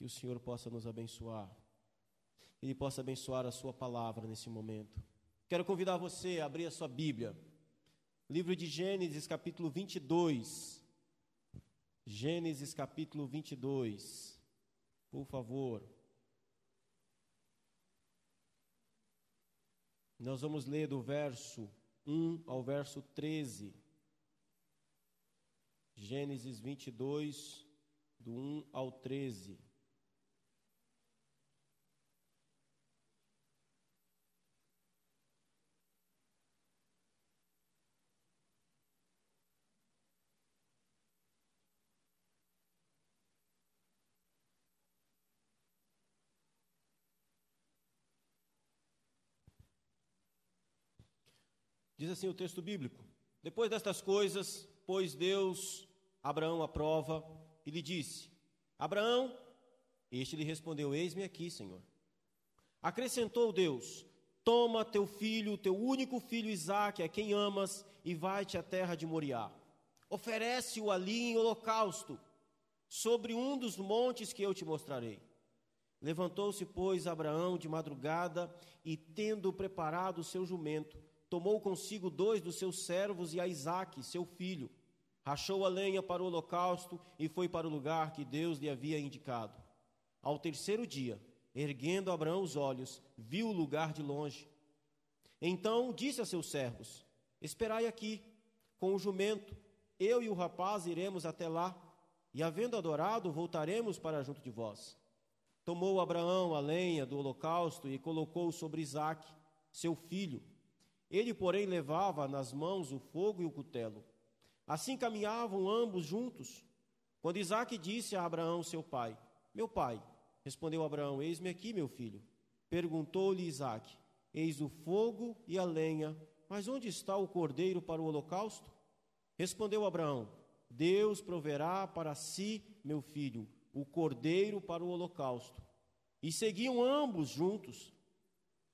que o Senhor possa nos abençoar. Ele possa abençoar a sua palavra nesse momento. Quero convidar você a abrir a sua Bíblia. Livro de Gênesis, capítulo 22. Gênesis, capítulo 22. Por favor. Nós vamos ler do verso 1 ao verso 13. Gênesis 22, do 1 ao 13. Diz assim o texto bíblico: Depois destas coisas, pôs Deus Abraão à prova e lhe disse: Abraão, este lhe respondeu: Eis-me aqui, Senhor. Acrescentou Deus: Toma teu filho, teu único filho Isaque, a quem amas, e vai-te à terra de Moriá. Oferece-o ali em holocausto, sobre um dos montes que eu te mostrarei. Levantou-se, pois, Abraão de madrugada e, tendo preparado o seu jumento, tomou consigo dois dos seus servos e a Isaque, seu filho. Rachou a lenha para o holocausto e foi para o lugar que Deus lhe havia indicado. Ao terceiro dia, erguendo Abraão os olhos, viu o lugar de longe. Então disse a seus servos: Esperai aqui, com o jumento, eu e o rapaz iremos até lá, e havendo adorado, voltaremos para junto de vós. Tomou Abraão a lenha do holocausto e colocou sobre Isaque, seu filho, ele, porém, levava nas mãos o fogo e o cutelo. Assim caminhavam ambos juntos. Quando Isaac disse a Abraão, seu pai: Meu pai, respondeu Abraão: Eis-me aqui, meu filho. Perguntou-lhe Isaac: Eis o fogo e a lenha, mas onde está o cordeiro para o holocausto? Respondeu Abraão: Deus proverá para si, meu filho, o cordeiro para o holocausto. E seguiam ambos juntos.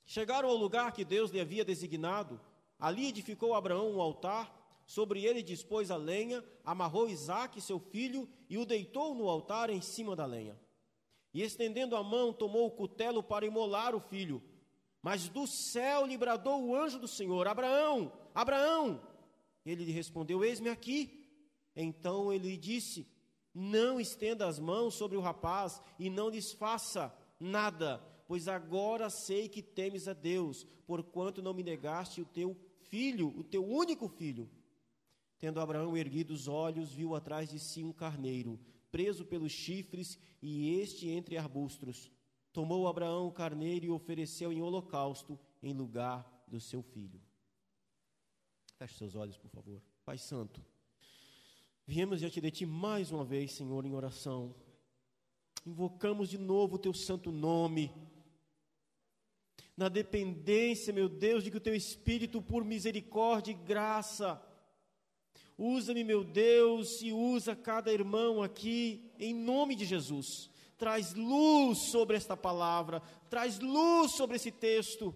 Chegaram ao lugar que Deus lhe havia designado. Ali edificou Abraão um altar, sobre ele dispôs a lenha, amarrou Isaque, seu filho, e o deitou no altar em cima da lenha. E estendendo a mão, tomou o cutelo para imolar o filho. Mas do céu lhe bradou o anjo do Senhor: Abraão, Abraão! Ele lhe respondeu: Eis-me aqui. Então ele lhe disse: Não estenda as mãos sobre o rapaz e não lhes faça nada pois agora sei que temes a Deus, porquanto não me negaste o teu filho, o teu único filho. Tendo Abraão erguido os olhos, viu atrás de si um carneiro, preso pelos chifres, e este entre arbustos. Tomou Abraão o carneiro e ofereceu em holocausto em lugar do seu filho. Feche seus olhos, por favor. Pai Santo, viemos diante de Ti mais uma vez, Senhor, em oração. Invocamos de novo o Teu santo nome na dependência, meu Deus, de que o teu Espírito, por misericórdia e graça, usa-me, meu Deus, e usa cada irmão aqui, em nome de Jesus. Traz luz sobre esta palavra, traz luz sobre esse texto.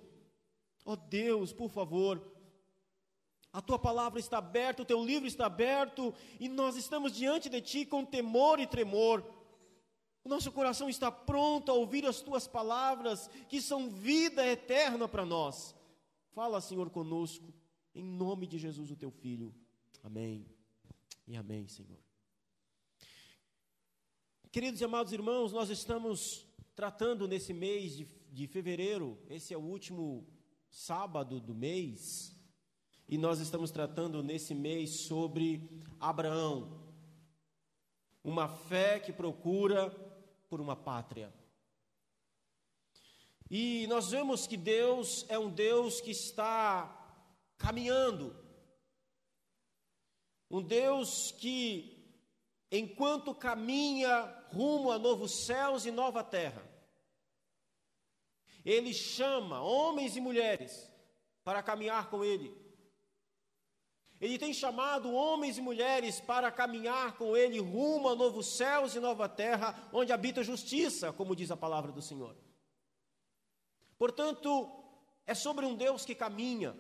Ó oh Deus, por favor, a tua palavra está aberta, o teu livro está aberto, e nós estamos diante de ti com temor e tremor o nosso coração está pronto a ouvir as tuas palavras, que são vida eterna para nós. Fala, Senhor, conosco, em nome de Jesus, o teu filho. Amém. E amém, Senhor. Queridos e amados irmãos, nós estamos tratando nesse mês de, de fevereiro, esse é o último sábado do mês, e nós estamos tratando nesse mês sobre Abraão, uma fé que procura por uma pátria. E nós vemos que Deus é um Deus que está caminhando, um Deus que, enquanto caminha rumo a novos céus e nova terra, Ele chama homens e mulheres para caminhar com Ele. Ele tem chamado homens e mulheres para caminhar com Ele rumo a novos céus e nova terra, onde habita justiça, como diz a palavra do Senhor. Portanto, é sobre um Deus que caminha,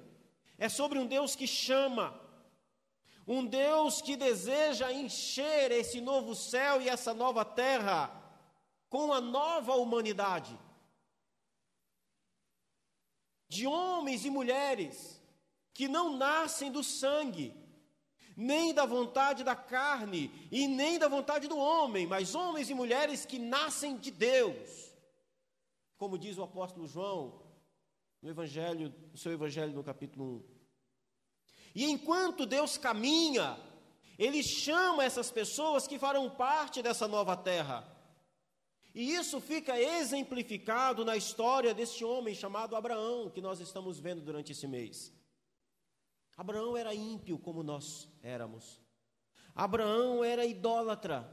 é sobre um Deus que chama, um Deus que deseja encher esse novo céu e essa nova terra com a nova humanidade de homens e mulheres que não nascem do sangue, nem da vontade da carne e nem da vontade do homem, mas homens e mulheres que nascem de Deus. Como diz o apóstolo João no evangelho, no seu evangelho no capítulo 1. E enquanto Deus caminha, ele chama essas pessoas que farão parte dessa nova terra. E isso fica exemplificado na história desse homem chamado Abraão, que nós estamos vendo durante esse mês. Abraão era ímpio como nós éramos. Abraão era idólatra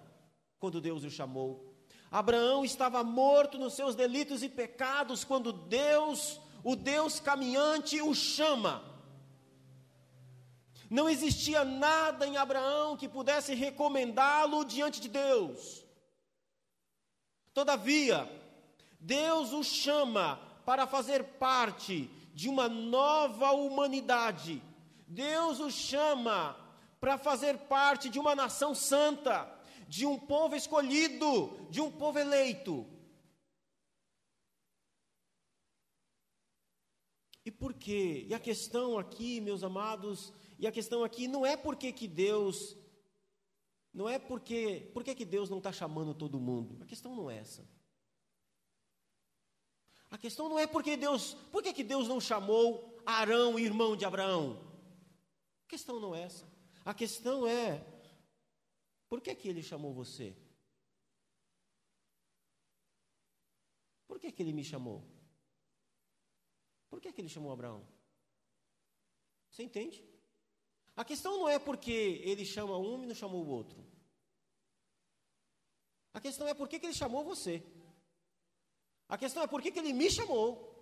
quando Deus o chamou. Abraão estava morto nos seus delitos e pecados quando Deus, o Deus caminhante, o chama. Não existia nada em Abraão que pudesse recomendá-lo diante de Deus. Todavia, Deus o chama para fazer parte de uma nova humanidade. Deus o chama para fazer parte de uma nação santa, de um povo escolhido, de um povo eleito. E por quê? E a questão aqui, meus amados, e a questão aqui não é porque que Deus não é porque. Por que, Deus não está chamando todo mundo? A questão não é essa. A questão não é porque Deus. Por que Deus não chamou Arão, irmão de Abraão? A questão não é essa. A questão é. Por que, que ele chamou você? Por que, que ele me chamou? Por que, que ele chamou Abraão? Você entende? A questão não é porque ele chama um e não chamou o outro. A questão é por que, ele chamou você. A questão é por que, que ele me chamou.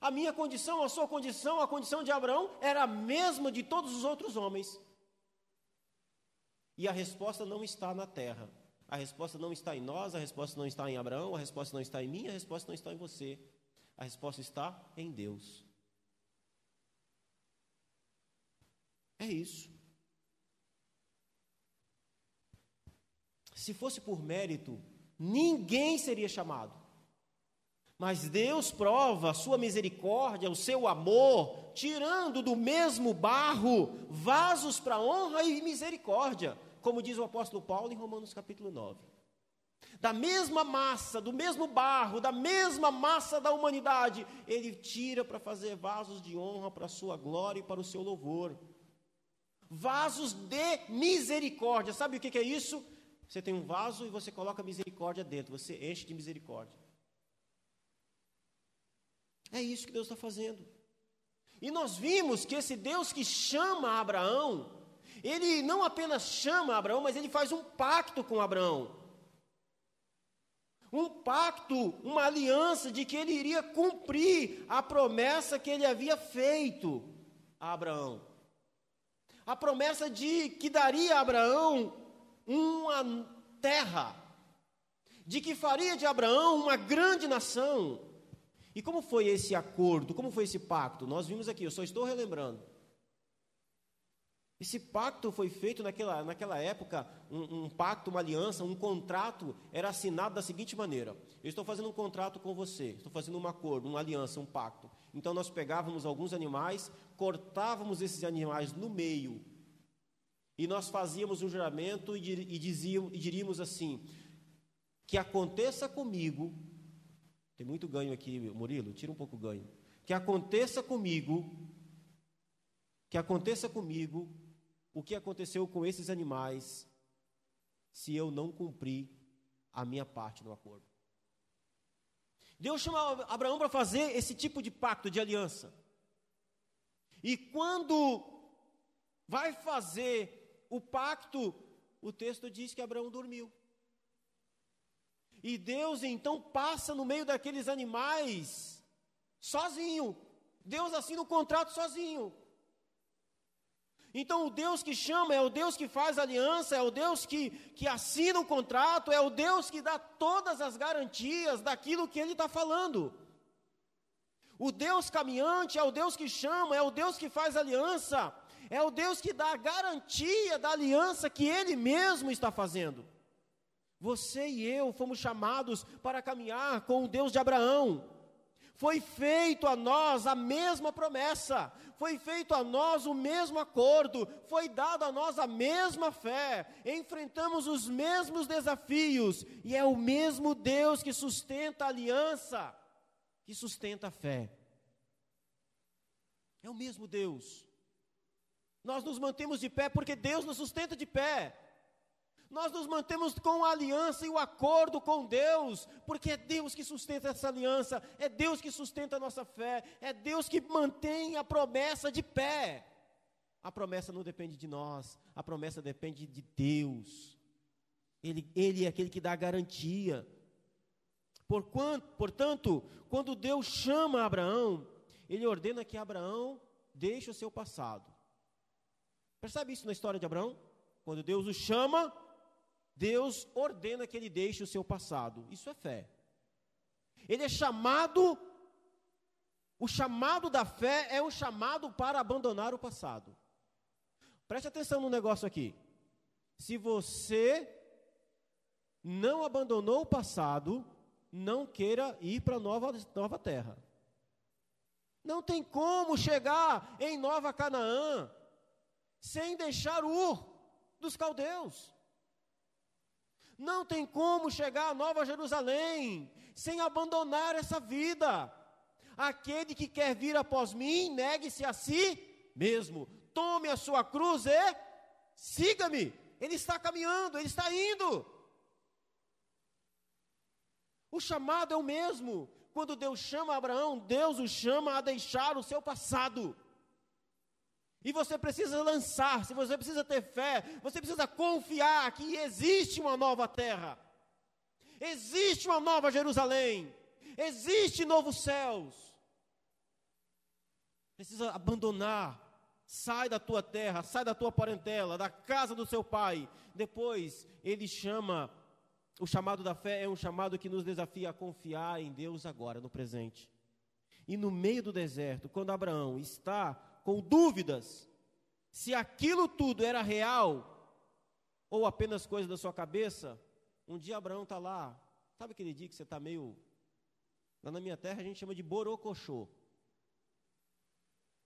A minha condição, a sua condição, a condição de Abraão era a mesma de todos os outros homens. E a resposta não está na terra. A resposta não está em nós, a resposta não está em Abraão, a resposta não está em mim, a resposta não está em você. A resposta está em Deus. É isso. Se fosse por mérito, ninguém seria chamado. Mas Deus prova a sua misericórdia, o seu amor, tirando do mesmo barro vasos para honra e misericórdia, como diz o apóstolo Paulo em Romanos capítulo 9. Da mesma massa, do mesmo barro, da mesma massa da humanidade, ele tira para fazer vasos de honra para a sua glória e para o seu louvor vasos de misericórdia. Sabe o que, é isso? Você tem um vaso e você coloca misericórdia dentro, você enche de misericórdia. É isso que Deus está fazendo. E nós vimos que esse Deus que chama Abraão, ele não apenas chama Abraão, mas ele faz um pacto com Abraão. Um pacto, uma aliança de que ele iria cumprir a promessa que ele havia feito a Abraão a promessa de que daria a Abraão uma terra, de que faria de Abraão uma grande nação. E como foi esse acordo? Como foi esse pacto? Nós vimos aqui, eu só estou relembrando. Esse pacto foi feito naquela, naquela época, um, um, pacto, uma aliança, um contrato era assinado da seguinte maneira: eu estou fazendo um contrato com você, estou fazendo um acordo, uma aliança, um pacto. Então nós pegávamos alguns animais, cortávamos esses animais no meio, e nós fazíamos um juramento e, dizíamos, e diríamos assim: que aconteça comigo, tem muito ganho aqui, Murilo, tira um pouco o ganho. Que aconteça comigo, que aconteça comigo o que aconteceu com esses animais se eu não cumprir a minha parte no acordo. Deus chama Abraão para fazer esse tipo de pacto, de aliança. E quando vai fazer o pacto, o texto diz que Abraão dormiu. E Deus então passa no meio daqueles animais sozinho. Deus assina o contrato sozinho. Então, o Deus que chama é o Deus que faz aliança, é o Deus que, que assina o contrato, é o Deus que dá todas as garantias daquilo que Ele está falando. O Deus caminhante é o Deus que chama, é o Deus que faz aliança, é o Deus que dá a garantia da aliança que Ele mesmo está fazendo. Você e eu fomos chamados para caminhar com o Deus de Abraão. Foi feito a nós a mesma promessa, foi feito a nós o mesmo acordo, foi dado a nós a mesma fé, enfrentamos os mesmos desafios, e é o mesmo Deus que sustenta a aliança, que sustenta a fé. É o mesmo Deus. Nós nos mantemos de pé porque Deus nos sustenta de pé. Nós nos mantemos com a aliança e o acordo com Deus, porque é Deus que sustenta essa aliança, é Deus que sustenta a nossa fé, é Deus que mantém a promessa de pé. A promessa não depende de nós, a promessa depende de Deus. Ele, ele é aquele que dá garantia. portanto, quando Deus chama Abraão, ele ordena que Abraão deixe o seu passado. Percebe isso na história de Abraão? Quando Deus o chama, Deus ordena que ele deixe o seu passado. Isso é fé. Ele é chamado, o chamado da fé é um chamado para abandonar o passado. Preste atenção no negócio aqui. Se você não abandonou o passado, não queira ir para nova, nova terra. Não tem como chegar em Nova Canaã sem deixar Ur dos caldeus. Não tem como chegar a Nova Jerusalém sem abandonar essa vida. Aquele que quer vir após mim, negue-se a si mesmo, tome a sua cruz e siga-me. Ele está caminhando, ele está indo. O chamado é o mesmo. Quando Deus chama Abraão, Deus o chama a deixar o seu passado. E você precisa lançar, se você precisa ter fé, você precisa confiar que existe uma nova terra, existe uma nova Jerusalém, existe novos céus. Precisa abandonar, sai da tua terra, sai da tua parentela, da casa do seu pai. Depois, ele chama, o chamado da fé é um chamado que nos desafia a confiar em Deus agora, no presente. E no meio do deserto, quando Abraão está com dúvidas se aquilo tudo era real ou apenas coisa da sua cabeça. Um dia Abraão está lá, sabe aquele dia que você está meio. Lá na minha terra a gente chama de borocochô.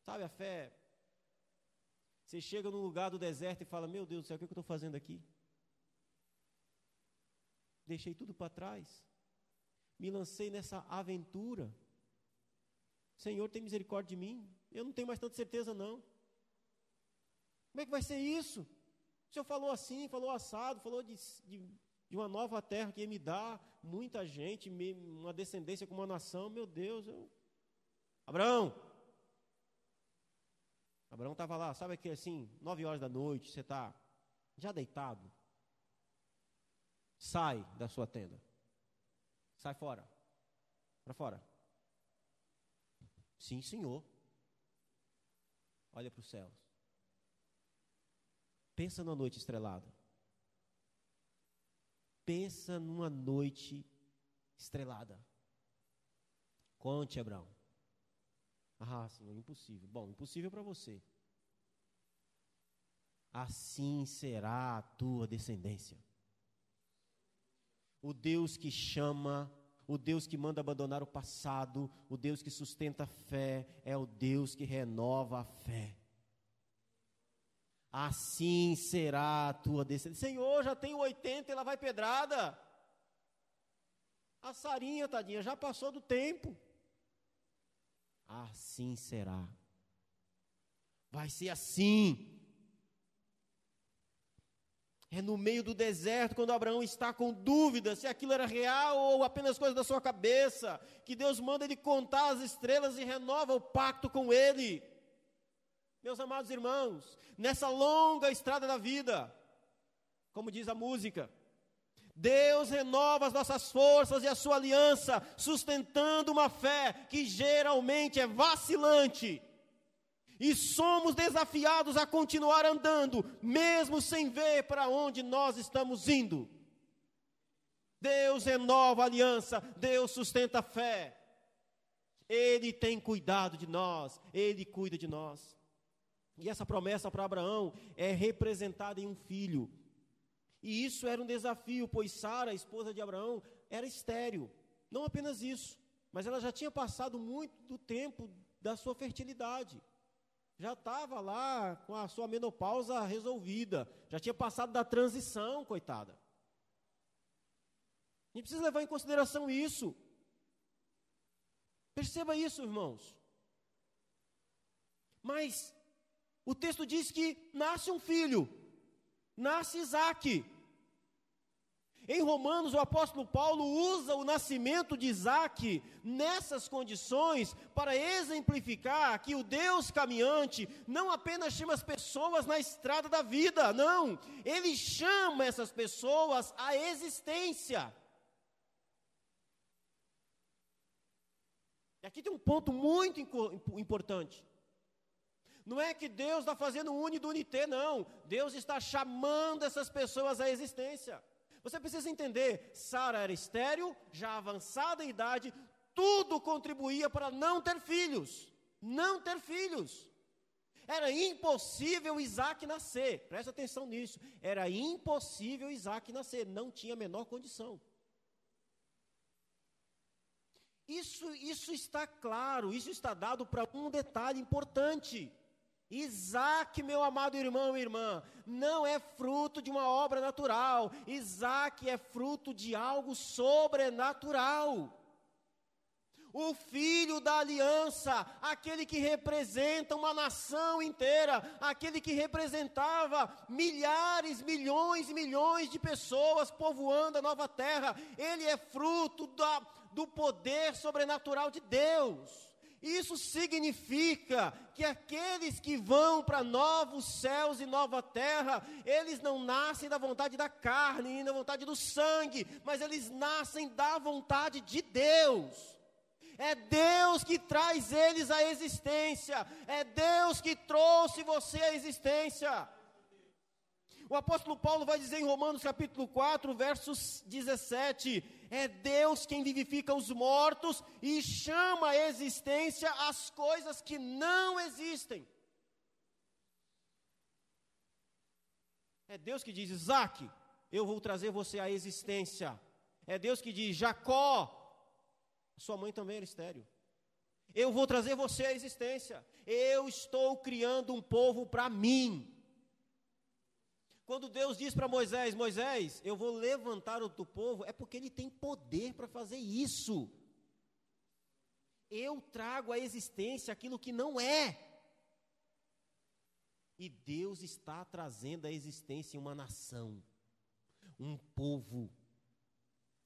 Sabe a fé? Você chega num lugar do deserto e fala: Meu Deus do céu, o que eu estou fazendo aqui? Deixei tudo para trás. Me lancei nessa aventura. Senhor, tem misericórdia de mim. Eu não tenho mais tanta certeza, não. Como é que vai ser isso? O senhor falou assim, falou assado, falou de, de, de uma nova terra que ia me dar muita gente, uma descendência com uma nação. Meu Deus, eu... Abraão! Abraão estava lá, sabe que assim, nove horas da noite, você está já deitado. Sai da sua tenda. Sai fora. Para fora. Sim, senhor. Olha para os céus. Pensa numa noite estrelada. Pensa numa noite estrelada. Conte, Abraão. Ah, Senhor, impossível. Bom, impossível para você. Assim será a tua descendência. O Deus que chama o Deus que manda abandonar o passado, o Deus que sustenta a fé, é o Deus que renova a fé. Assim será a tua descendência. Senhor, já tenho 80 e lá vai pedrada. A Sarinha, tadinha, já passou do tempo. Assim será. Vai ser assim. É no meio do deserto, quando Abraão está com dúvida se aquilo era real ou apenas coisa da sua cabeça, que Deus manda ele contar as estrelas e renova o pacto com ele. Meus amados irmãos, nessa longa estrada da vida, como diz a música, Deus renova as nossas forças e a sua aliança, sustentando uma fé que geralmente é vacilante e somos desafiados a continuar andando, mesmo sem ver para onde nós estamos indo. Deus renova a aliança, Deus sustenta a fé. Ele tem cuidado de nós, Ele cuida de nós. E essa promessa para Abraão é representada em um filho. E isso era um desafio, pois Sara, esposa de Abraão, era estéril. Não apenas isso, mas ela já tinha passado muito do tempo da sua fertilidade. Já estava lá com a sua menopausa resolvida. Já tinha passado da transição, coitada. A gente precisa levar em consideração isso. Perceba isso, irmãos. Mas o texto diz que nasce um filho, nasce Isaac. Em Romanos, o apóstolo Paulo usa o nascimento de Isaac nessas condições para exemplificar que o Deus caminhante não apenas chama as pessoas na estrada da vida, não, ele chama essas pessoas à existência. E aqui tem um ponto muito importante. Não é que Deus está fazendo um unidunité, não. Deus está chamando essas pessoas à existência. Você precisa entender, Sara era estéril, já avançada em idade, tudo contribuía para não ter filhos. Não ter filhos. Era impossível Isaac nascer. Presta atenção nisso. Era impossível Isaac nascer. Não tinha a menor condição. Isso, isso está claro, isso está dado para um detalhe importante. Isaac, meu amado irmão e irmã, não é fruto de uma obra natural. Isaac é fruto de algo sobrenatural. O filho da aliança, aquele que representa uma nação inteira, aquele que representava milhares, milhões e milhões de pessoas povoando a nova terra, ele é fruto da, do poder sobrenatural de Deus. Isso significa que aqueles que vão para novos céus e nova terra, eles não nascem da vontade da carne e da vontade do sangue, mas eles nascem da vontade de Deus. É Deus que traz eles à existência, é Deus que trouxe você à existência. O apóstolo Paulo vai dizer em Romanos capítulo 4, versos 17: É Deus quem vivifica os mortos e chama à existência as coisas que não existem. É Deus que diz: Isaac, eu vou trazer você à existência. É Deus que diz: Jacó, sua mãe também era estéreo. Eu vou trazer você à existência. Eu estou criando um povo para mim. Quando Deus diz para Moisés: Moisés, eu vou levantar o teu povo, é porque ele tem poder para fazer isso. Eu trago à existência aquilo que não é. E Deus está trazendo à existência uma nação, um povo,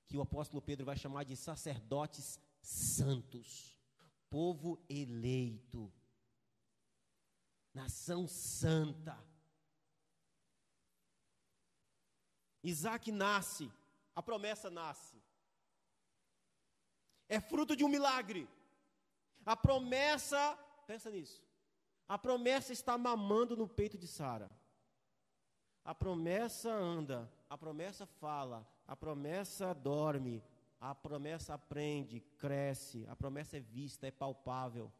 que o apóstolo Pedro vai chamar de sacerdotes santos, povo eleito, nação santa. Isaac nasce, a promessa nasce. É fruto de um milagre. A promessa, pensa nisso. A promessa está mamando no peito de Sara. A promessa anda, a promessa fala, a promessa dorme, a promessa aprende, cresce, a promessa é vista, é palpável.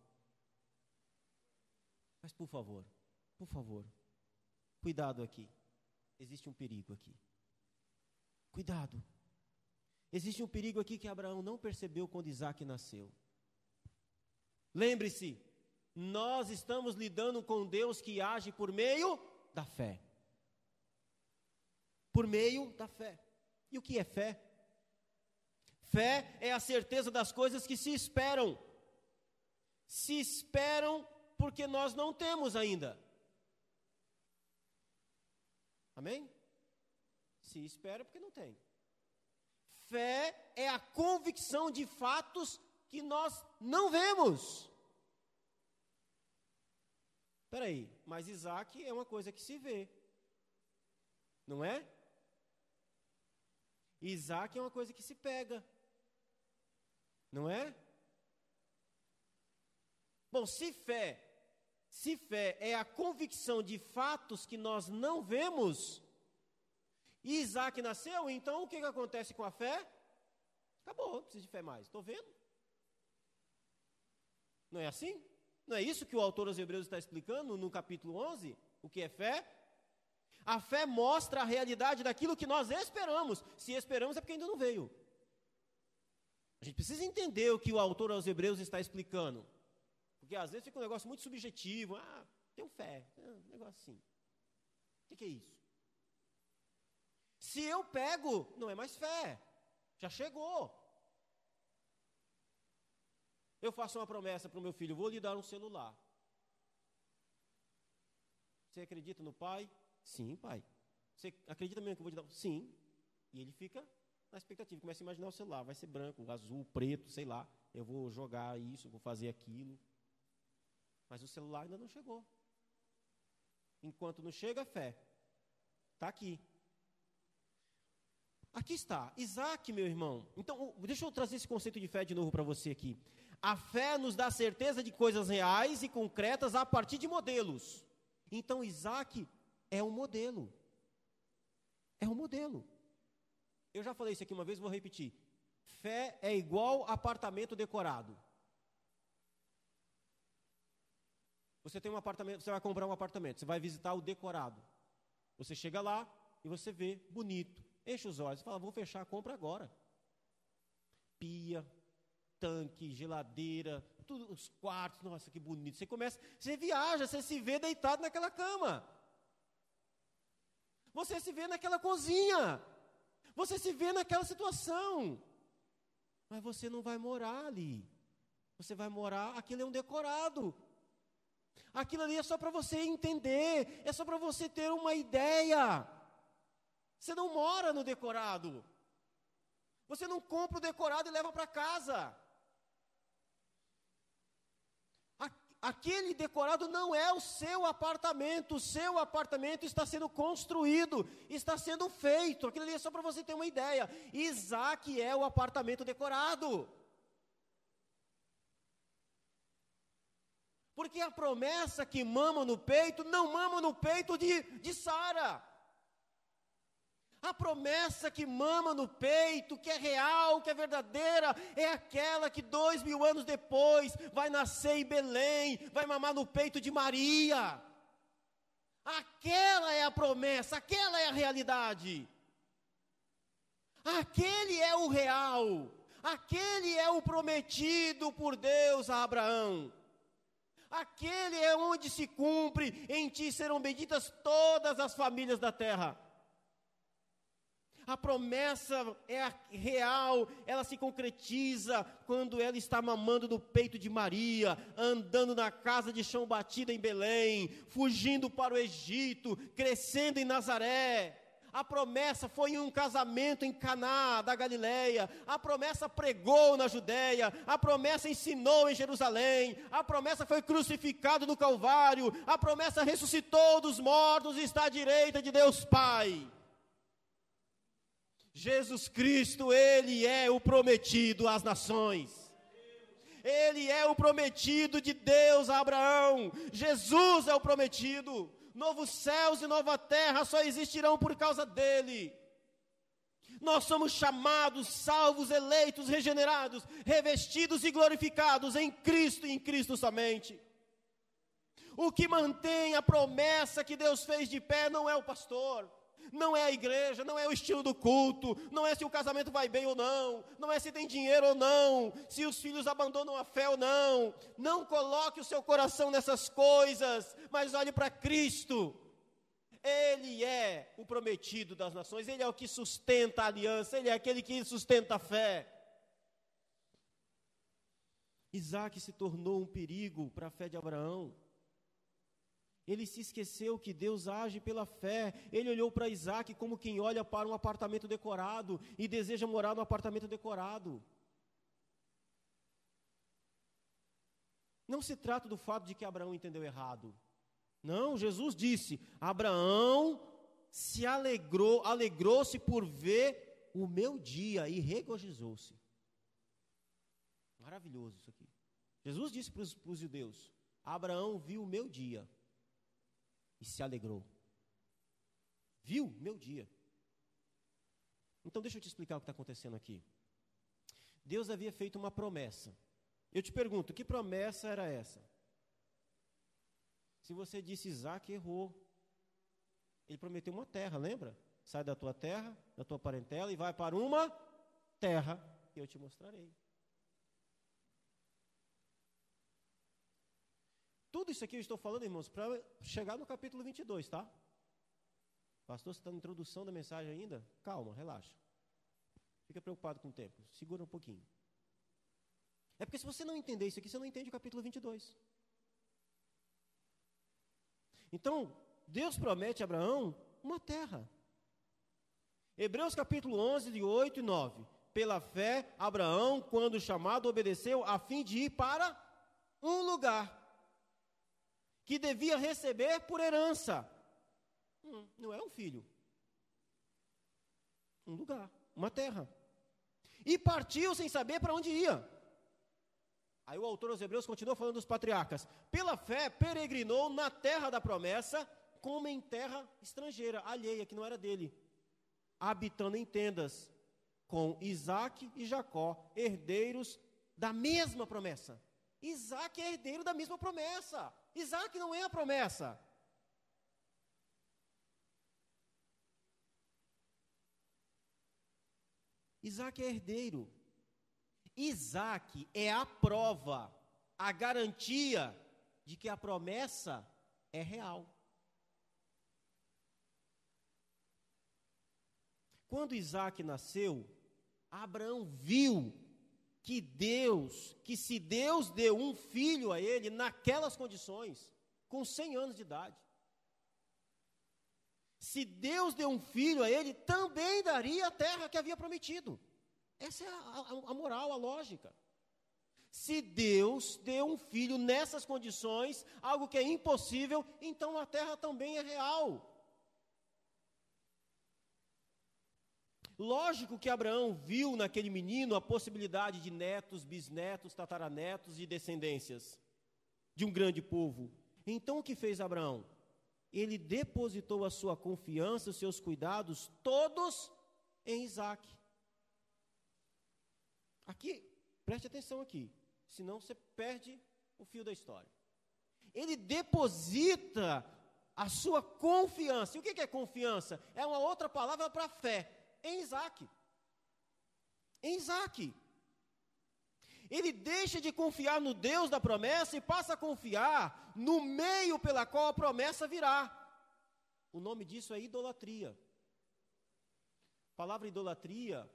Mas por favor, por favor, cuidado aqui. Existe um perigo aqui. Cuidado. Existe um perigo aqui que Abraão não percebeu quando Isaac nasceu. Lembre-se, nós estamos lidando com Deus que age por meio da fé. Por meio da fé. E o que é fé? Fé é a certeza das coisas que se esperam. Se esperam porque nós não temos ainda. Amém? Se espera porque não tem. Fé é a convicção de fatos que nós não vemos. Espera aí, mas Isaac é uma coisa que se vê. Não é? Isaac é uma coisa que se pega. Não é? Bom, se fé, se fé é a convicção de fatos que nós não vemos, e Isaac nasceu, então o que, que acontece com a fé? Acabou, não precisa de fé mais. Estou vendo? Não é assim? Não é isso que o autor aos Hebreus está explicando no capítulo 11? O que é fé? A fé mostra a realidade daquilo que nós esperamos. Se esperamos é porque ainda não veio. A gente precisa entender o que o autor aos Hebreus está explicando. Porque às vezes fica um negócio muito subjetivo. Ah, tenho fé. É um negócio assim. O que é isso? Se eu pego, não é mais fé. Já chegou. Eu faço uma promessa para o meu filho: vou lhe dar um celular. Você acredita no pai? Sim, pai. Você acredita mesmo que eu vou te dar? Sim. E ele fica na expectativa, começa a imaginar o celular, vai ser branco, azul, preto, sei lá. Eu vou jogar isso, vou fazer aquilo. Mas o celular ainda não chegou. Enquanto não chega, fé. Está aqui. Aqui está, Isaac, meu irmão. Então, deixa eu trazer esse conceito de fé de novo para você aqui. A fé nos dá certeza de coisas reais e concretas a partir de modelos. Então, Isaac é um modelo. É um modelo. Eu já falei isso aqui uma vez, vou repetir. Fé é igual apartamento decorado. Você tem um apartamento, você vai comprar um apartamento, você vai visitar o decorado. Você chega lá e você vê bonito, enche os olhos, fala, vou fechar a compra agora. Pia, tanque, geladeira, tudo, os quartos, nossa, que bonito. Você começa, você viaja, você se vê deitado naquela cama. Você se vê naquela cozinha. Você se vê naquela situação. Mas você não vai morar ali. Você vai morar, aquilo é um decorado. Aquilo ali é só para você entender, é só para você ter uma ideia. Você não mora no decorado. Você não compra o decorado e leva para casa. Aquele decorado não é o seu apartamento, o seu apartamento está sendo construído, está sendo feito. Aquilo ali é só para você ter uma ideia. Isaac é o apartamento decorado. Porque a promessa que mama no peito, não mama no peito de, de Sara. A promessa que mama no peito, que é real, que é verdadeira, é aquela que dois mil anos depois vai nascer em Belém, vai mamar no peito de Maria. Aquela é a promessa, aquela é a realidade. Aquele é o real, aquele é o prometido por Deus a Abraão. Aquele é onde se cumpre, em ti serão benditas todas as famílias da terra. A promessa é real, ela se concretiza quando ela está mamando no peito de Maria, andando na casa de chão batido em Belém, fugindo para o Egito, crescendo em Nazaré. A promessa foi em um casamento em Caná da Galileia. A promessa pregou na Judéia. A promessa ensinou em Jerusalém. A promessa foi crucificado no Calvário. A promessa ressuscitou dos mortos e está à direita de Deus Pai. Jesus Cristo, ele é o prometido às nações. Ele é o prometido de Deus a Abraão. Jesus é o prometido novos céus e nova terra só existirão por causa dele. Nós somos chamados, salvos, eleitos, regenerados, revestidos e glorificados em Cristo e em Cristo somente. O que mantém a promessa que Deus fez de pé não é o pastor, não é a igreja, não é o estilo do culto, não é se o casamento vai bem ou não, não é se tem dinheiro ou não, se os filhos abandonam a fé ou não. Não coloque o seu coração nessas coisas, mas olhe para Cristo. Ele é o prometido das nações, ele é o que sustenta a aliança, ele é aquele que sustenta a fé. Isaac se tornou um perigo para a fé de Abraão. Ele se esqueceu que Deus age pela fé. Ele olhou para Isaac como quem olha para um apartamento decorado e deseja morar no apartamento decorado. Não se trata do fato de que Abraão entendeu errado. Não, Jesus disse: Abraão se alegrou, alegrou-se por ver o meu dia e regozijou-se. Maravilhoso isso aqui. Jesus disse para os judeus: Abraão viu o meu dia e se alegrou. Viu meu dia. Então deixa eu te explicar o que está acontecendo aqui. Deus havia feito uma promessa. Eu te pergunto, que promessa era essa? Se você disse Isaac, errou. Ele prometeu uma terra, lembra? Sai da tua terra, da tua parentela e vai para uma terra que eu te mostrarei. Tudo isso aqui eu estou falando, irmãos, para chegar no capítulo 22, tá? Pastor, você está na introdução da mensagem ainda? Calma, relaxa. Fica preocupado com o tempo. Segura um pouquinho. É porque se você não entender isso aqui, você não entende o capítulo 22. Então, Deus promete a Abraão uma terra. Hebreus capítulo 11, de 8 e 9. Pela fé, Abraão, quando chamado, obedeceu a fim de ir para um lugar que devia receber por herança. Hum, não é um filho. Um lugar, uma terra. E partiu sem saber para onde ia. Aí o autor aos Hebreus continua falando dos patriarcas. Pela fé, peregrinou na terra da promessa, como em terra estrangeira, alheia, que não era dele, habitando em tendas, com Isaac e Jacó, herdeiros da mesma promessa. Isaac é herdeiro da mesma promessa. Isaac não é a promessa. Isaac é herdeiro. Isaac é a prova, a garantia de que a promessa é real. Quando Isaac nasceu, Abraão viu que Deus, que se Deus deu um filho a ele naquelas condições, com 100 anos de idade, se Deus deu um filho a ele, também daria a terra que havia prometido. Essa é a, a, a moral, a lógica. Se Deus deu um filho nessas condições, algo que é impossível, então a terra também é real. Lógico que Abraão viu naquele menino a possibilidade de netos, bisnetos, tataranetos e descendências de um grande povo. Então o que fez Abraão? Ele depositou a sua confiança, os seus cuidados, todos em Isaac. Aqui, preste atenção aqui, senão você perde o fio da história. Ele deposita a sua confiança. E o que é confiança? É uma outra palavra para fé. Em Isaac. Em Isaac. Ele deixa de confiar no Deus da promessa e passa a confiar no meio pela qual a promessa virá. O nome disso é idolatria. A palavra idolatria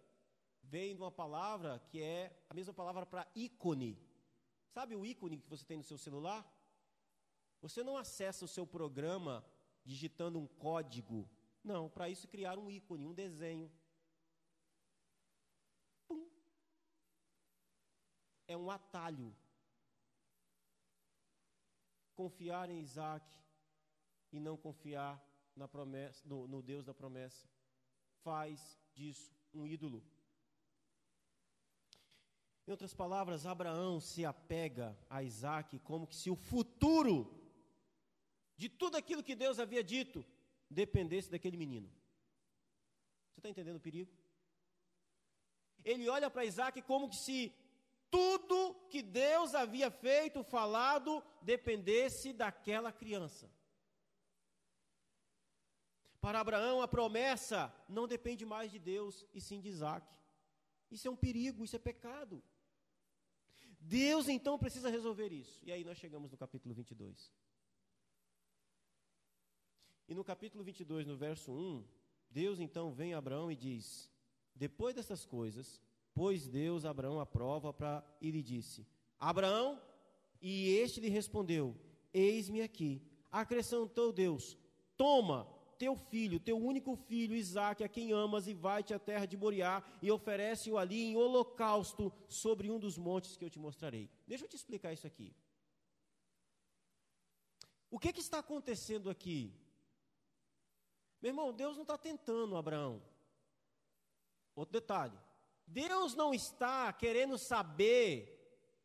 vem de uma palavra que é a mesma palavra para ícone. Sabe o ícone que você tem no seu celular? Você não acessa o seu programa digitando um código. Não, para isso criar um ícone, um desenho. Pum. É um atalho. Confiar em Isaac e não confiar na promessa, no, no Deus da promessa faz disso um ídolo. Em outras palavras, Abraão se apega a Isaac como que se o futuro de tudo aquilo que Deus havia dito dependesse daquele menino. Você está entendendo o perigo? Ele olha para Isaac como se tudo que Deus havia feito, falado, dependesse daquela criança. Para Abraão, a promessa não depende mais de Deus, e sim de Isaac. Isso é um perigo, isso é pecado. Deus então precisa resolver isso. E aí nós chegamos no capítulo 22. E no capítulo 22, no verso 1, Deus então vem a Abraão e diz: Depois dessas coisas, pôs Deus Abraão a prova para e lhe disse: Abraão, e este lhe respondeu: Eis-me aqui. Acrescentou Deus: Toma teu filho, teu único filho, Isaque, a quem amas, e vai-te à terra de Moriá e oferece-o ali em holocausto sobre um dos montes que eu te mostrarei. Deixa eu te explicar isso aqui. O que, que está acontecendo aqui? Meu irmão, Deus não está tentando Abraão. Outro detalhe: Deus não está querendo saber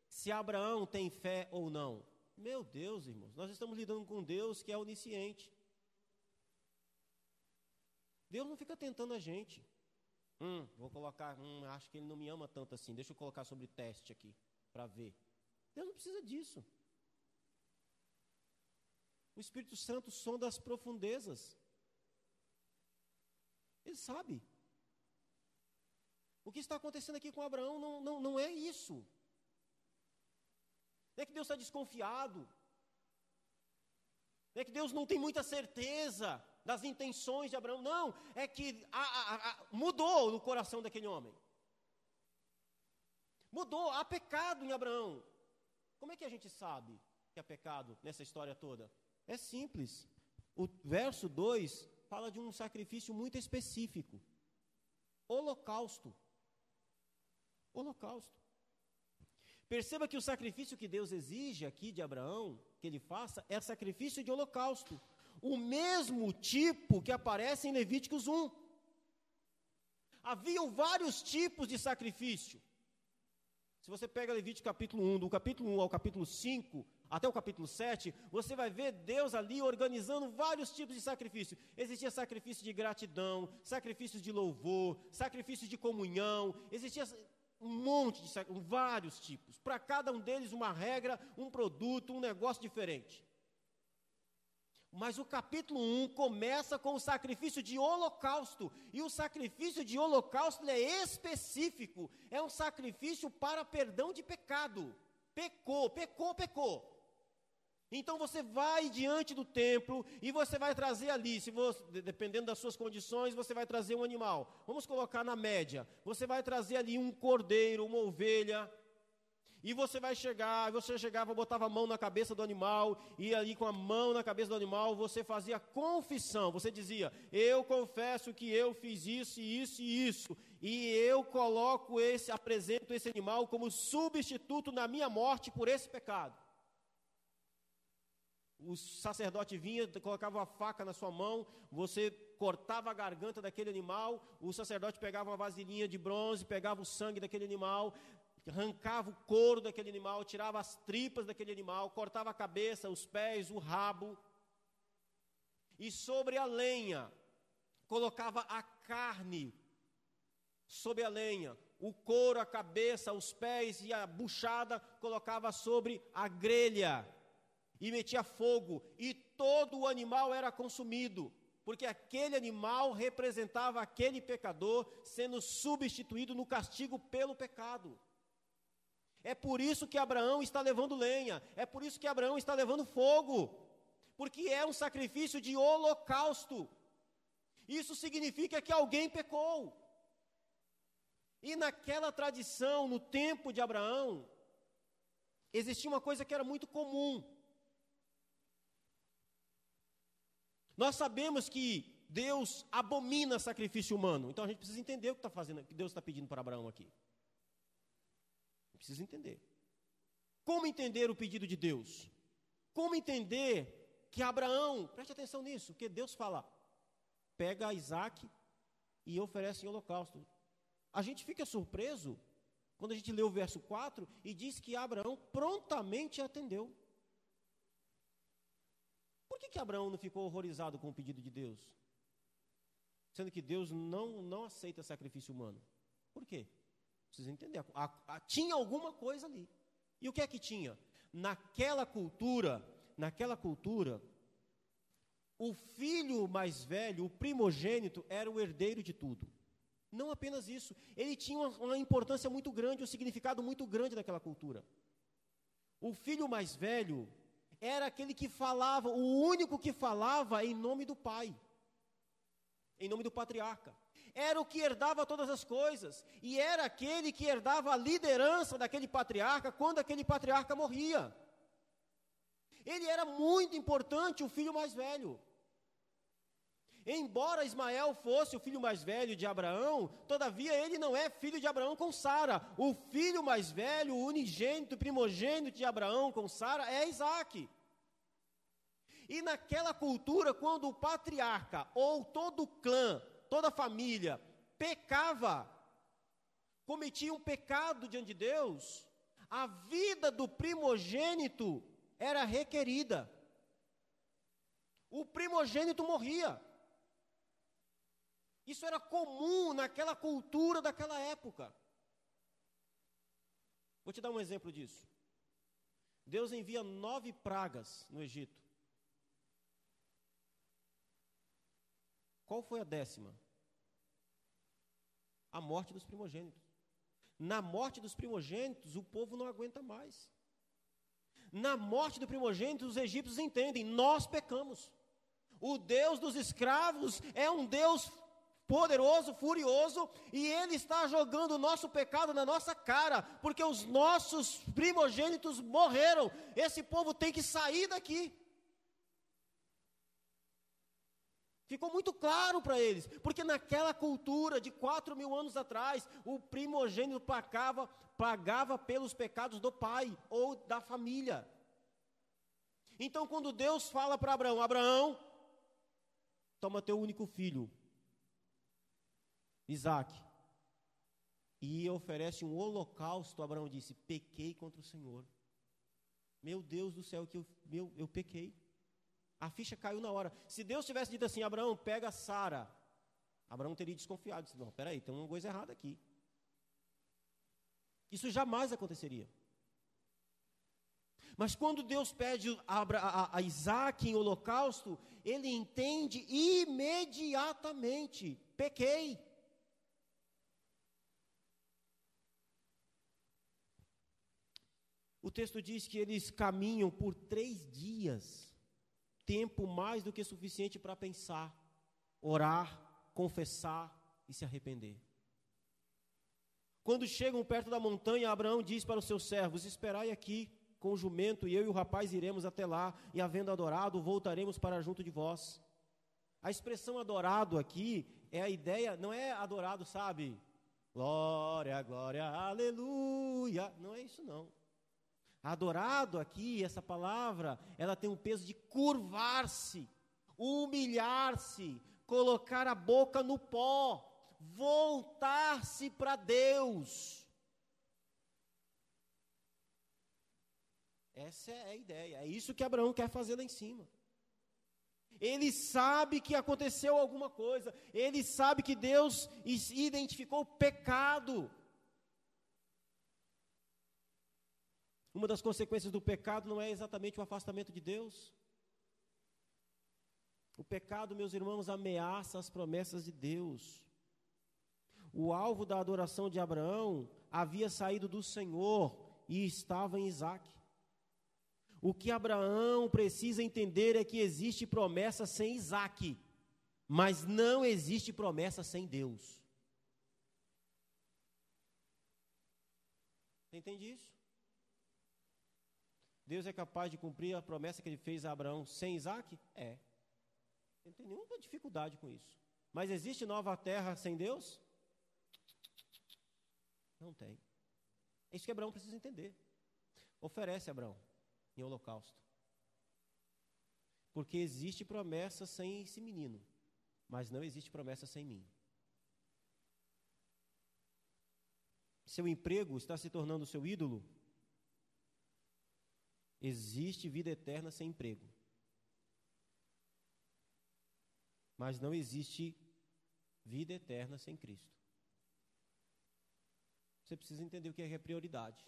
se Abraão tem fé ou não. Meu Deus, irmãos, nós estamos lidando com Deus que é onisciente. Deus não fica tentando a gente. Hum, vou colocar, hum, acho que ele não me ama tanto assim. Deixa eu colocar sobre teste aqui para ver. Deus não precisa disso. O Espírito Santo sonda as profundezas. Ele sabe. O que está acontecendo aqui com Abraão não, não, não é isso. Não é que Deus está desconfiado. Não é que Deus não tem muita certeza das intenções de Abraão. Não, é que a, a, a, mudou no coração daquele homem. Mudou, há pecado em Abraão. Como é que a gente sabe que há pecado nessa história toda? É simples. O verso 2 fala de um sacrifício muito específico: holocausto. Holocausto. Perceba que o sacrifício que Deus exige aqui de Abraão, que ele faça, é sacrifício de holocausto. O mesmo tipo que aparece em Levíticos 1. Haviam vários tipos de sacrifício. Se você pega Levítico capítulo 1, do capítulo 1 ao capítulo 5, até o capítulo 7, você vai ver Deus ali organizando vários tipos de sacrifício. Existia sacrifício de gratidão, sacrifício de louvor, sacrifício de comunhão, existia um monte de vários tipos. Para cada um deles uma regra, um produto, um negócio diferente. Mas o capítulo 1 começa com o sacrifício de holocausto. E o sacrifício de holocausto é específico. É um sacrifício para perdão de pecado. Pecou, pecou, pecou. Então você vai diante do templo e você vai trazer ali, se você, dependendo das suas condições, você vai trazer um animal. Vamos colocar na média. Você vai trazer ali um cordeiro, uma ovelha. E você vai chegar, você chegava, botava a mão na cabeça do animal, e ali com a mão na cabeça do animal, você fazia confissão. Você dizia: "Eu confesso que eu fiz isso isso e isso, e eu coloco esse, apresento esse animal como substituto na minha morte por esse pecado." O sacerdote vinha, colocava uma faca na sua mão, você cortava a garganta daquele animal, o sacerdote pegava uma vasilhinha de bronze, pegava o sangue daquele animal, arrancava o couro daquele animal, tirava as tripas daquele animal, cortava a cabeça, os pés, o rabo. E sobre a lenha, colocava a carne sobre a lenha, o couro, a cabeça, os pés e a buchada colocava sobre a grelha e metia fogo, e todo o animal era consumido, porque aquele animal representava aquele pecador sendo substituído no castigo pelo pecado. É por isso que Abraão está levando lenha, é por isso que Abraão está levando fogo, porque é um sacrifício de holocausto. Isso significa que alguém pecou. E naquela tradição, no tempo de Abraão, existia uma coisa que era muito comum. Nós sabemos que Deus abomina sacrifício humano. Então a gente precisa entender o que está fazendo, que Deus está pedindo para Abraão aqui. Precisa entender. Como entender o pedido de Deus? Como entender que Abraão, preste atenção nisso, que Deus fala, pega Isaac e oferece em holocausto. A gente fica surpreso quando a gente lê o verso 4 e diz que Abraão prontamente atendeu. Por que, que Abraão não ficou horrorizado com o pedido de Deus? Sendo que Deus não, não aceita sacrifício humano. Por quê? Precisa entender. A, a, tinha alguma coisa ali. E o que é que tinha? Naquela cultura, naquela cultura, o filho mais velho, o primogênito, era o herdeiro de tudo. Não apenas isso, ele tinha uma, uma importância muito grande, um significado muito grande naquela cultura. O filho mais velho era aquele que falava, o único que falava em nome do pai, em nome do patriarca. Era o que herdava todas as coisas, e era aquele que herdava a liderança daquele patriarca quando aquele patriarca morria. Ele era muito importante, o filho mais velho. Embora Ismael fosse o filho mais velho de Abraão, todavia ele não é filho de Abraão com Sara. O filho mais velho, o unigênito, primogênito de Abraão com Sara é Isaac. E naquela cultura, quando o patriarca ou todo o clã, toda a família pecava, cometia um pecado diante de Deus, a vida do primogênito era requerida. O primogênito morria. Isso era comum naquela cultura daquela época. Vou te dar um exemplo disso. Deus envia nove pragas no Egito. Qual foi a décima? A morte dos primogênitos. Na morte dos primogênitos, o povo não aguenta mais. Na morte do primogênito, os egípcios entendem: nós pecamos. O Deus dos escravos é um Deus poderoso, furioso, e Ele está jogando o nosso pecado na nossa cara, porque os nossos primogênitos morreram. Esse povo tem que sair daqui. Ficou muito claro para eles, porque naquela cultura de quatro mil anos atrás, o primogênito pagava, pagava pelos pecados do pai ou da família. Então, quando Deus fala para Abraão: Abraão, toma teu único filho, Isaac, e oferece um holocausto, Abraão disse: Pequei contra o Senhor. Meu Deus do céu, que eu, meu, eu pequei. A ficha caiu na hora. Se Deus tivesse dito assim, Abraão, pega Sara, Abraão teria desconfiado. Disse, não, peraí, tem uma coisa errada aqui. Isso jamais aconteceria. Mas quando Deus pede a, Isaac em holocausto, ele entende imediatamente: pequei. O texto diz que eles caminham por três dias tempo mais do que suficiente para pensar, orar, confessar e se arrepender. Quando chegam perto da montanha, Abraão diz para os seus servos: Esperai aqui com o jumento, e eu e o rapaz iremos até lá, e havendo adorado, voltaremos para junto de vós. A expressão adorado aqui é a ideia, não é adorado, sabe? Glória, glória, aleluia. Não é isso não. Adorado aqui, essa palavra, ela tem um peso de curvar-se, humilhar-se, colocar a boca no pó, voltar-se para Deus. Essa é a ideia, é isso que Abraão quer fazer lá em cima. Ele sabe que aconteceu alguma coisa, ele sabe que Deus identificou o pecado. Uma das consequências do pecado não é exatamente o afastamento de Deus. O pecado, meus irmãos, ameaça as promessas de Deus. O alvo da adoração de Abraão havia saído do Senhor e estava em Isaac. O que Abraão precisa entender é que existe promessa sem Isaac, mas não existe promessa sem Deus. Entende isso? Deus é capaz de cumprir a promessa que ele fez a Abraão sem Isaac? É. Não tem nenhuma dificuldade com isso. Mas existe nova terra sem Deus? Não tem. É isso que Abraão precisa entender. Oferece Abraão em holocausto. Porque existe promessa sem esse menino, mas não existe promessa sem mim. Seu emprego está se tornando seu ídolo? Existe vida eterna sem emprego. Mas não existe vida eterna sem Cristo. Você precisa entender o que é prioridade.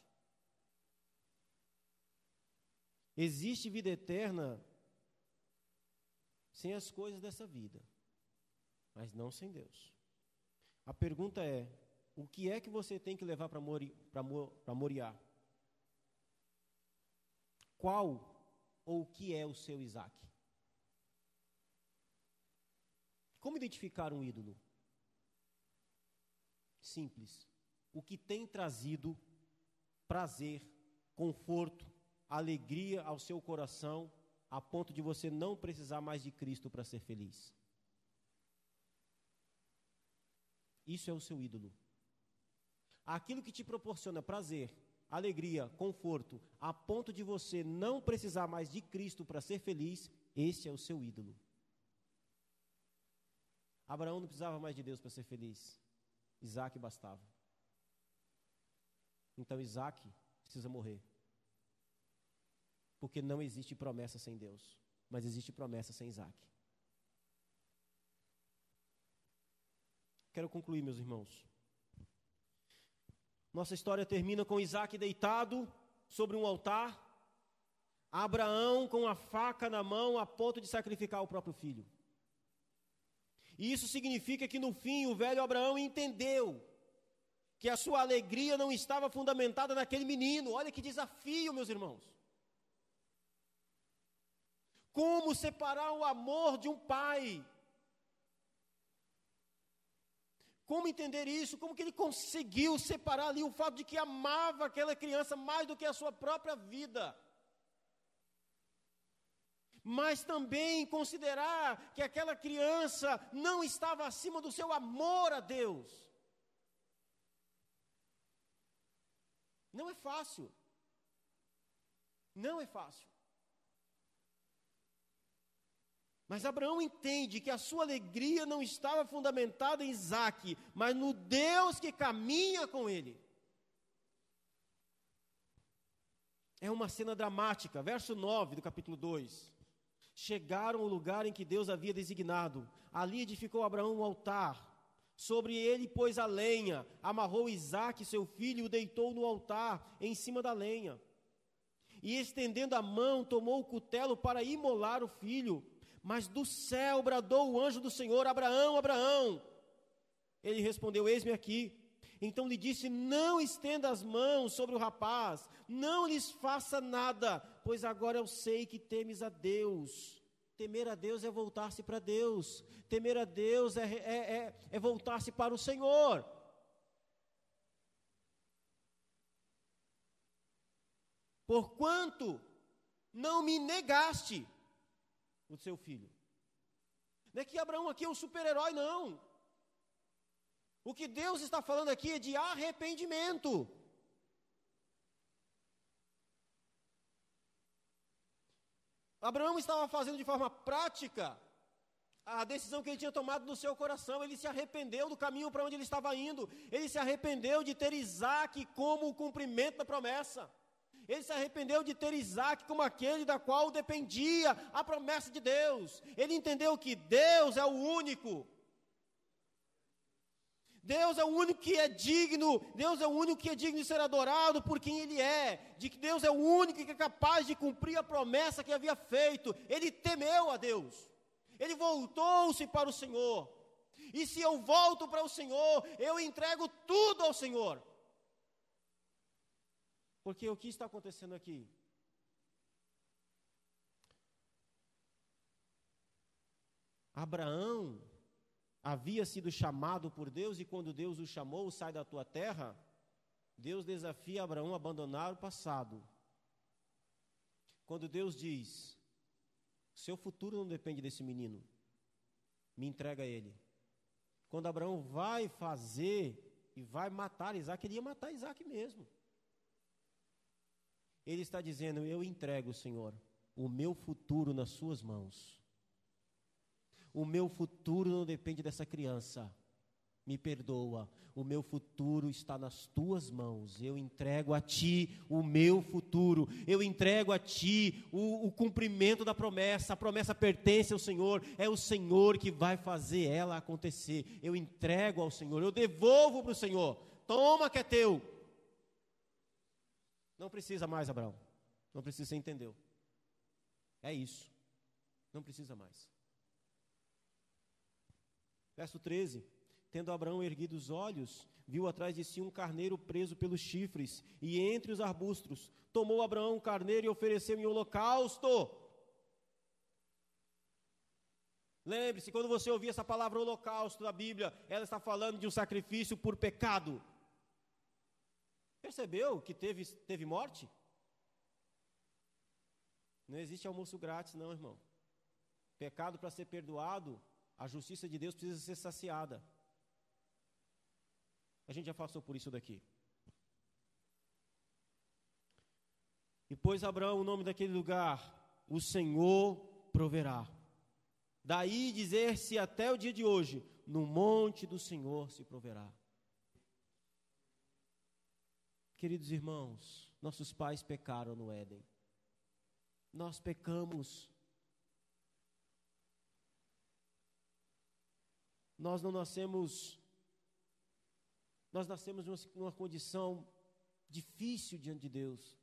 Existe vida eterna sem as coisas dessa vida, mas não sem Deus. A pergunta é: o que é que você tem que levar para Mori, Moriá? Qual ou o que é o seu Isaac? Como identificar um ídolo? Simples. O que tem trazido prazer, conforto, alegria ao seu coração, a ponto de você não precisar mais de Cristo para ser feliz. Isso é o seu ídolo. Aquilo que te proporciona prazer, alegria, conforto, a ponto de você não precisar mais de Cristo para ser feliz, esse é o seu ídolo. Abraão não precisava mais de Deus para ser feliz. Isaac bastava. Então Isaac precisa morrer. Porque não existe promessa sem Deus, mas existe promessa sem Isaac. Quero concluir, meus irmãos. Nossa história termina com Isaac deitado sobre um altar, Abraão com a faca na mão a ponto de sacrificar o próprio filho. E isso significa que no fim o velho Abraão entendeu que a sua alegria não estava fundamentada naquele menino. Olha que desafio, meus irmãos. Como separar o amor de um pai? Como entender isso? Como que ele conseguiu separar ali o fato de que amava aquela criança mais do que a sua própria vida? Mas também considerar que aquela criança não estava acima do seu amor a Deus. Não é fácil. Não é fácil. Mas Abraão entende que a sua alegria não estava fundamentada em Isaac, mas no Deus que caminha com ele. É uma cena dramática, verso 9 do capítulo 2. Chegaram ao lugar em que Deus havia designado. Ali edificou Abraão um altar. Sobre ele pôs a lenha, amarrou Isaac, seu filho, e o deitou no altar, em cima da lenha. E estendendo a mão, tomou o cutelo para imolar o filho. Mas do céu bradou o anjo do Senhor: Abraão, Abraão. Ele respondeu: Eis-me aqui. Então lhe disse: Não estenda as mãos sobre o rapaz, não lhes faça nada, pois agora eu sei que temes a Deus Temer a Deus é voltar-se para Deus. Temer a Deus é, é, é, é voltar-se para o Senhor. Porquanto não me negaste o seu filho. Não é que Abraão aqui é um super-herói, não. O que Deus está falando aqui é de arrependimento. Abraão estava fazendo de forma prática a decisão que ele tinha tomado no seu coração. Ele se arrependeu do caminho para onde ele estava indo. Ele se arrependeu de ter Isaac como o cumprimento da promessa. Ele se arrependeu de ter Isaac como aquele da qual dependia a promessa de Deus. Ele entendeu que Deus é o único Deus é o único que é digno, Deus é o único que é digno de ser adorado por quem Ele é, de que Deus é o único que é capaz de cumprir a promessa que havia feito. Ele temeu a Deus, ele voltou-se para o Senhor. E se eu volto para o Senhor, eu entrego tudo ao Senhor. Porque o que está acontecendo aqui? Abraão havia sido chamado por Deus e quando Deus o chamou, sai da tua terra, Deus desafia Abraão a abandonar o passado. Quando Deus diz: Seu futuro não depende desse menino, me entrega ele. Quando Abraão vai fazer e vai matar Isaac, ele ia matar Isaac mesmo. Ele está dizendo: Eu entrego, Senhor, o meu futuro nas Suas mãos. O meu futuro não depende dessa criança. Me perdoa, o meu futuro está nas tuas mãos. Eu entrego a ti o meu futuro. Eu entrego a ti o, o cumprimento da promessa. A promessa pertence ao Senhor. É o Senhor que vai fazer ela acontecer. Eu entrego ao Senhor. Eu devolvo para o Senhor. Toma que é teu. Não precisa mais, Abraão. Não precisa, você entendeu. É isso. Não precisa mais. Verso 13: Tendo Abraão erguido os olhos, viu atrás de si um carneiro preso pelos chifres, e entre os arbustos, tomou Abraão um carneiro e ofereceu em holocausto. Lembre-se, quando você ouvir essa palavra holocausto da Bíblia, ela está falando de um sacrifício por pecado. Percebeu que teve, teve morte? Não existe almoço grátis, não, irmão. Pecado para ser perdoado a justiça de Deus precisa ser saciada. A gente já passou por isso daqui. E pôs Abraão o nome daquele lugar, o Senhor proverá. Daí dizer-se até o dia de hoje, no monte do Senhor se proverá. Queridos irmãos, nossos pais pecaram no Éden. Nós pecamos. nós não nascemos, nós nascemos numa, numa condição difícil diante de Deus.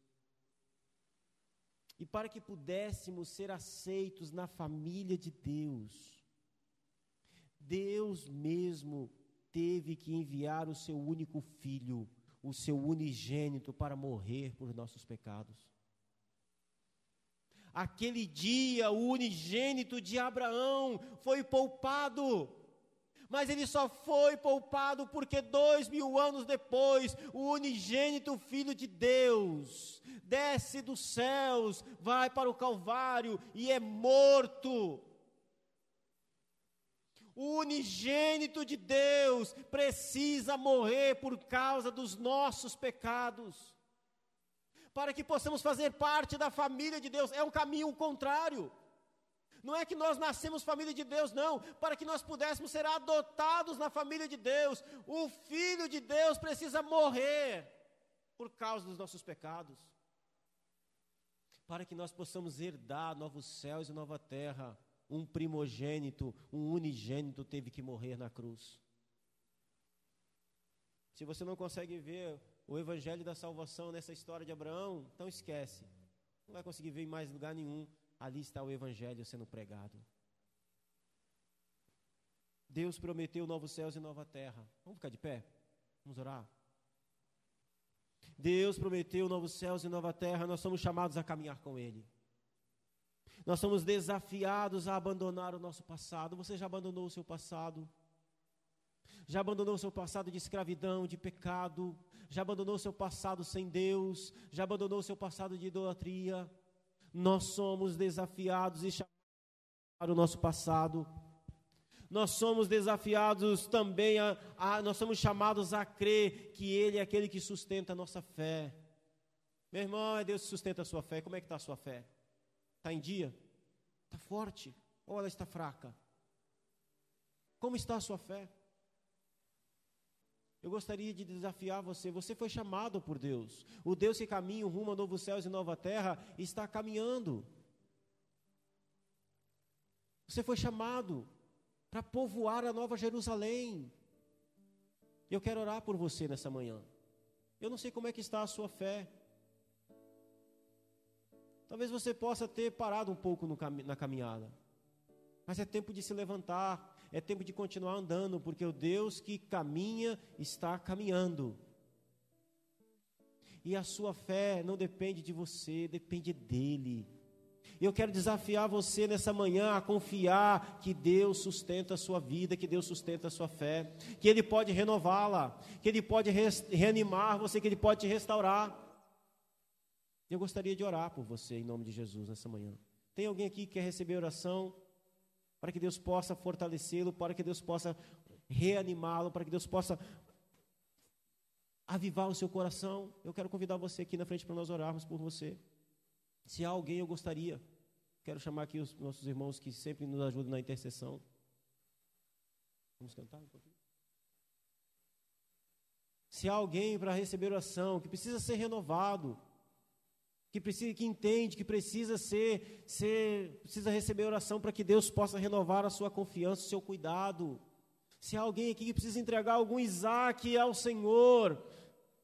E para que pudéssemos ser aceitos na família de Deus, Deus mesmo teve que enviar o seu único filho, o seu unigênito, para morrer por nossos pecados. Aquele dia, o unigênito de Abraão foi poupado. Mas ele só foi poupado porque dois mil anos depois, o unigênito Filho de Deus desce dos céus, vai para o Calvário e é morto. O unigênito de Deus precisa morrer por causa dos nossos pecados, para que possamos fazer parte da família de Deus. É um caminho contrário. Não é que nós nascemos família de Deus, não. Para que nós pudéssemos ser adotados na família de Deus, o Filho de Deus precisa morrer por causa dos nossos pecados. Para que nós possamos herdar novos céus e nova terra, um primogênito, um unigênito teve que morrer na cruz. Se você não consegue ver o evangelho da salvação nessa história de Abraão, então esquece. Não vai conseguir ver em mais lugar nenhum ali está o Evangelho sendo pregado. Deus prometeu novos céus e nova terra. Vamos ficar de pé? Vamos orar? Deus prometeu novos céus e nova terra, nós somos chamados a caminhar com Ele. Nós somos desafiados a abandonar o nosso passado. Você já abandonou o seu passado? Já abandonou o seu passado de escravidão, de pecado? Já abandonou o seu passado sem Deus? Já abandonou o seu passado de idolatria? nós somos desafiados e chamados para o nosso passado. Nós somos desafiados também a, a, nós somos chamados a crer que Ele é aquele que sustenta a nossa fé. Meu irmão, é Deus que sustenta a sua fé. Como é que está a sua fé? Está em dia? Está forte? Ou ela está fraca? Como está a sua fé? Eu gostaria de desafiar você. Você foi chamado por Deus. O Deus que caminha rumo a novos céus e nova terra está caminhando. Você foi chamado para povoar a nova Jerusalém. Eu quero orar por você nessa manhã. Eu não sei como é que está a sua fé. Talvez você possa ter parado um pouco na caminhada. Mas é tempo de se levantar, é tempo de continuar andando, porque o Deus que caminha está caminhando. E a sua fé não depende de você, depende dele. Eu quero desafiar você nessa manhã a confiar que Deus sustenta a sua vida, que Deus sustenta a sua fé, que Ele pode renová-la, que Ele pode reanimar você, que Ele pode te restaurar. Eu gostaria de orar por você em nome de Jesus nessa manhã. Tem alguém aqui que quer receber oração? para que Deus possa fortalecê-lo, para que Deus possa reanimá-lo, para que Deus possa avivar o seu coração. Eu quero convidar você aqui na frente para nós orarmos por você. Se há alguém, eu gostaria, quero chamar aqui os nossos irmãos que sempre nos ajudam na intercessão. Vamos cantar um pouquinho? Se há alguém para receber oração, que precisa ser renovado, que precisa, que entende que precisa ser, ser precisa receber oração para que Deus possa renovar a sua confiança, o seu cuidado. Se há alguém aqui que precisa entregar algum Isaac ao Senhor,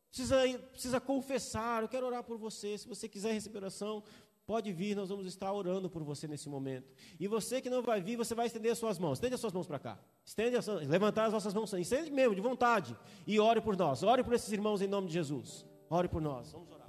precisa, precisa confessar, eu quero orar por você. Se você quiser receber oração, pode vir, nós vamos estar orando por você nesse momento. E você que não vai vir, você vai estender as suas mãos. Estende as suas mãos para cá. Estende as, levantar as nossas mãos. Estende mesmo, de vontade. E ore por nós. Ore por esses irmãos em nome de Jesus. Ore por nós. Vamos orar.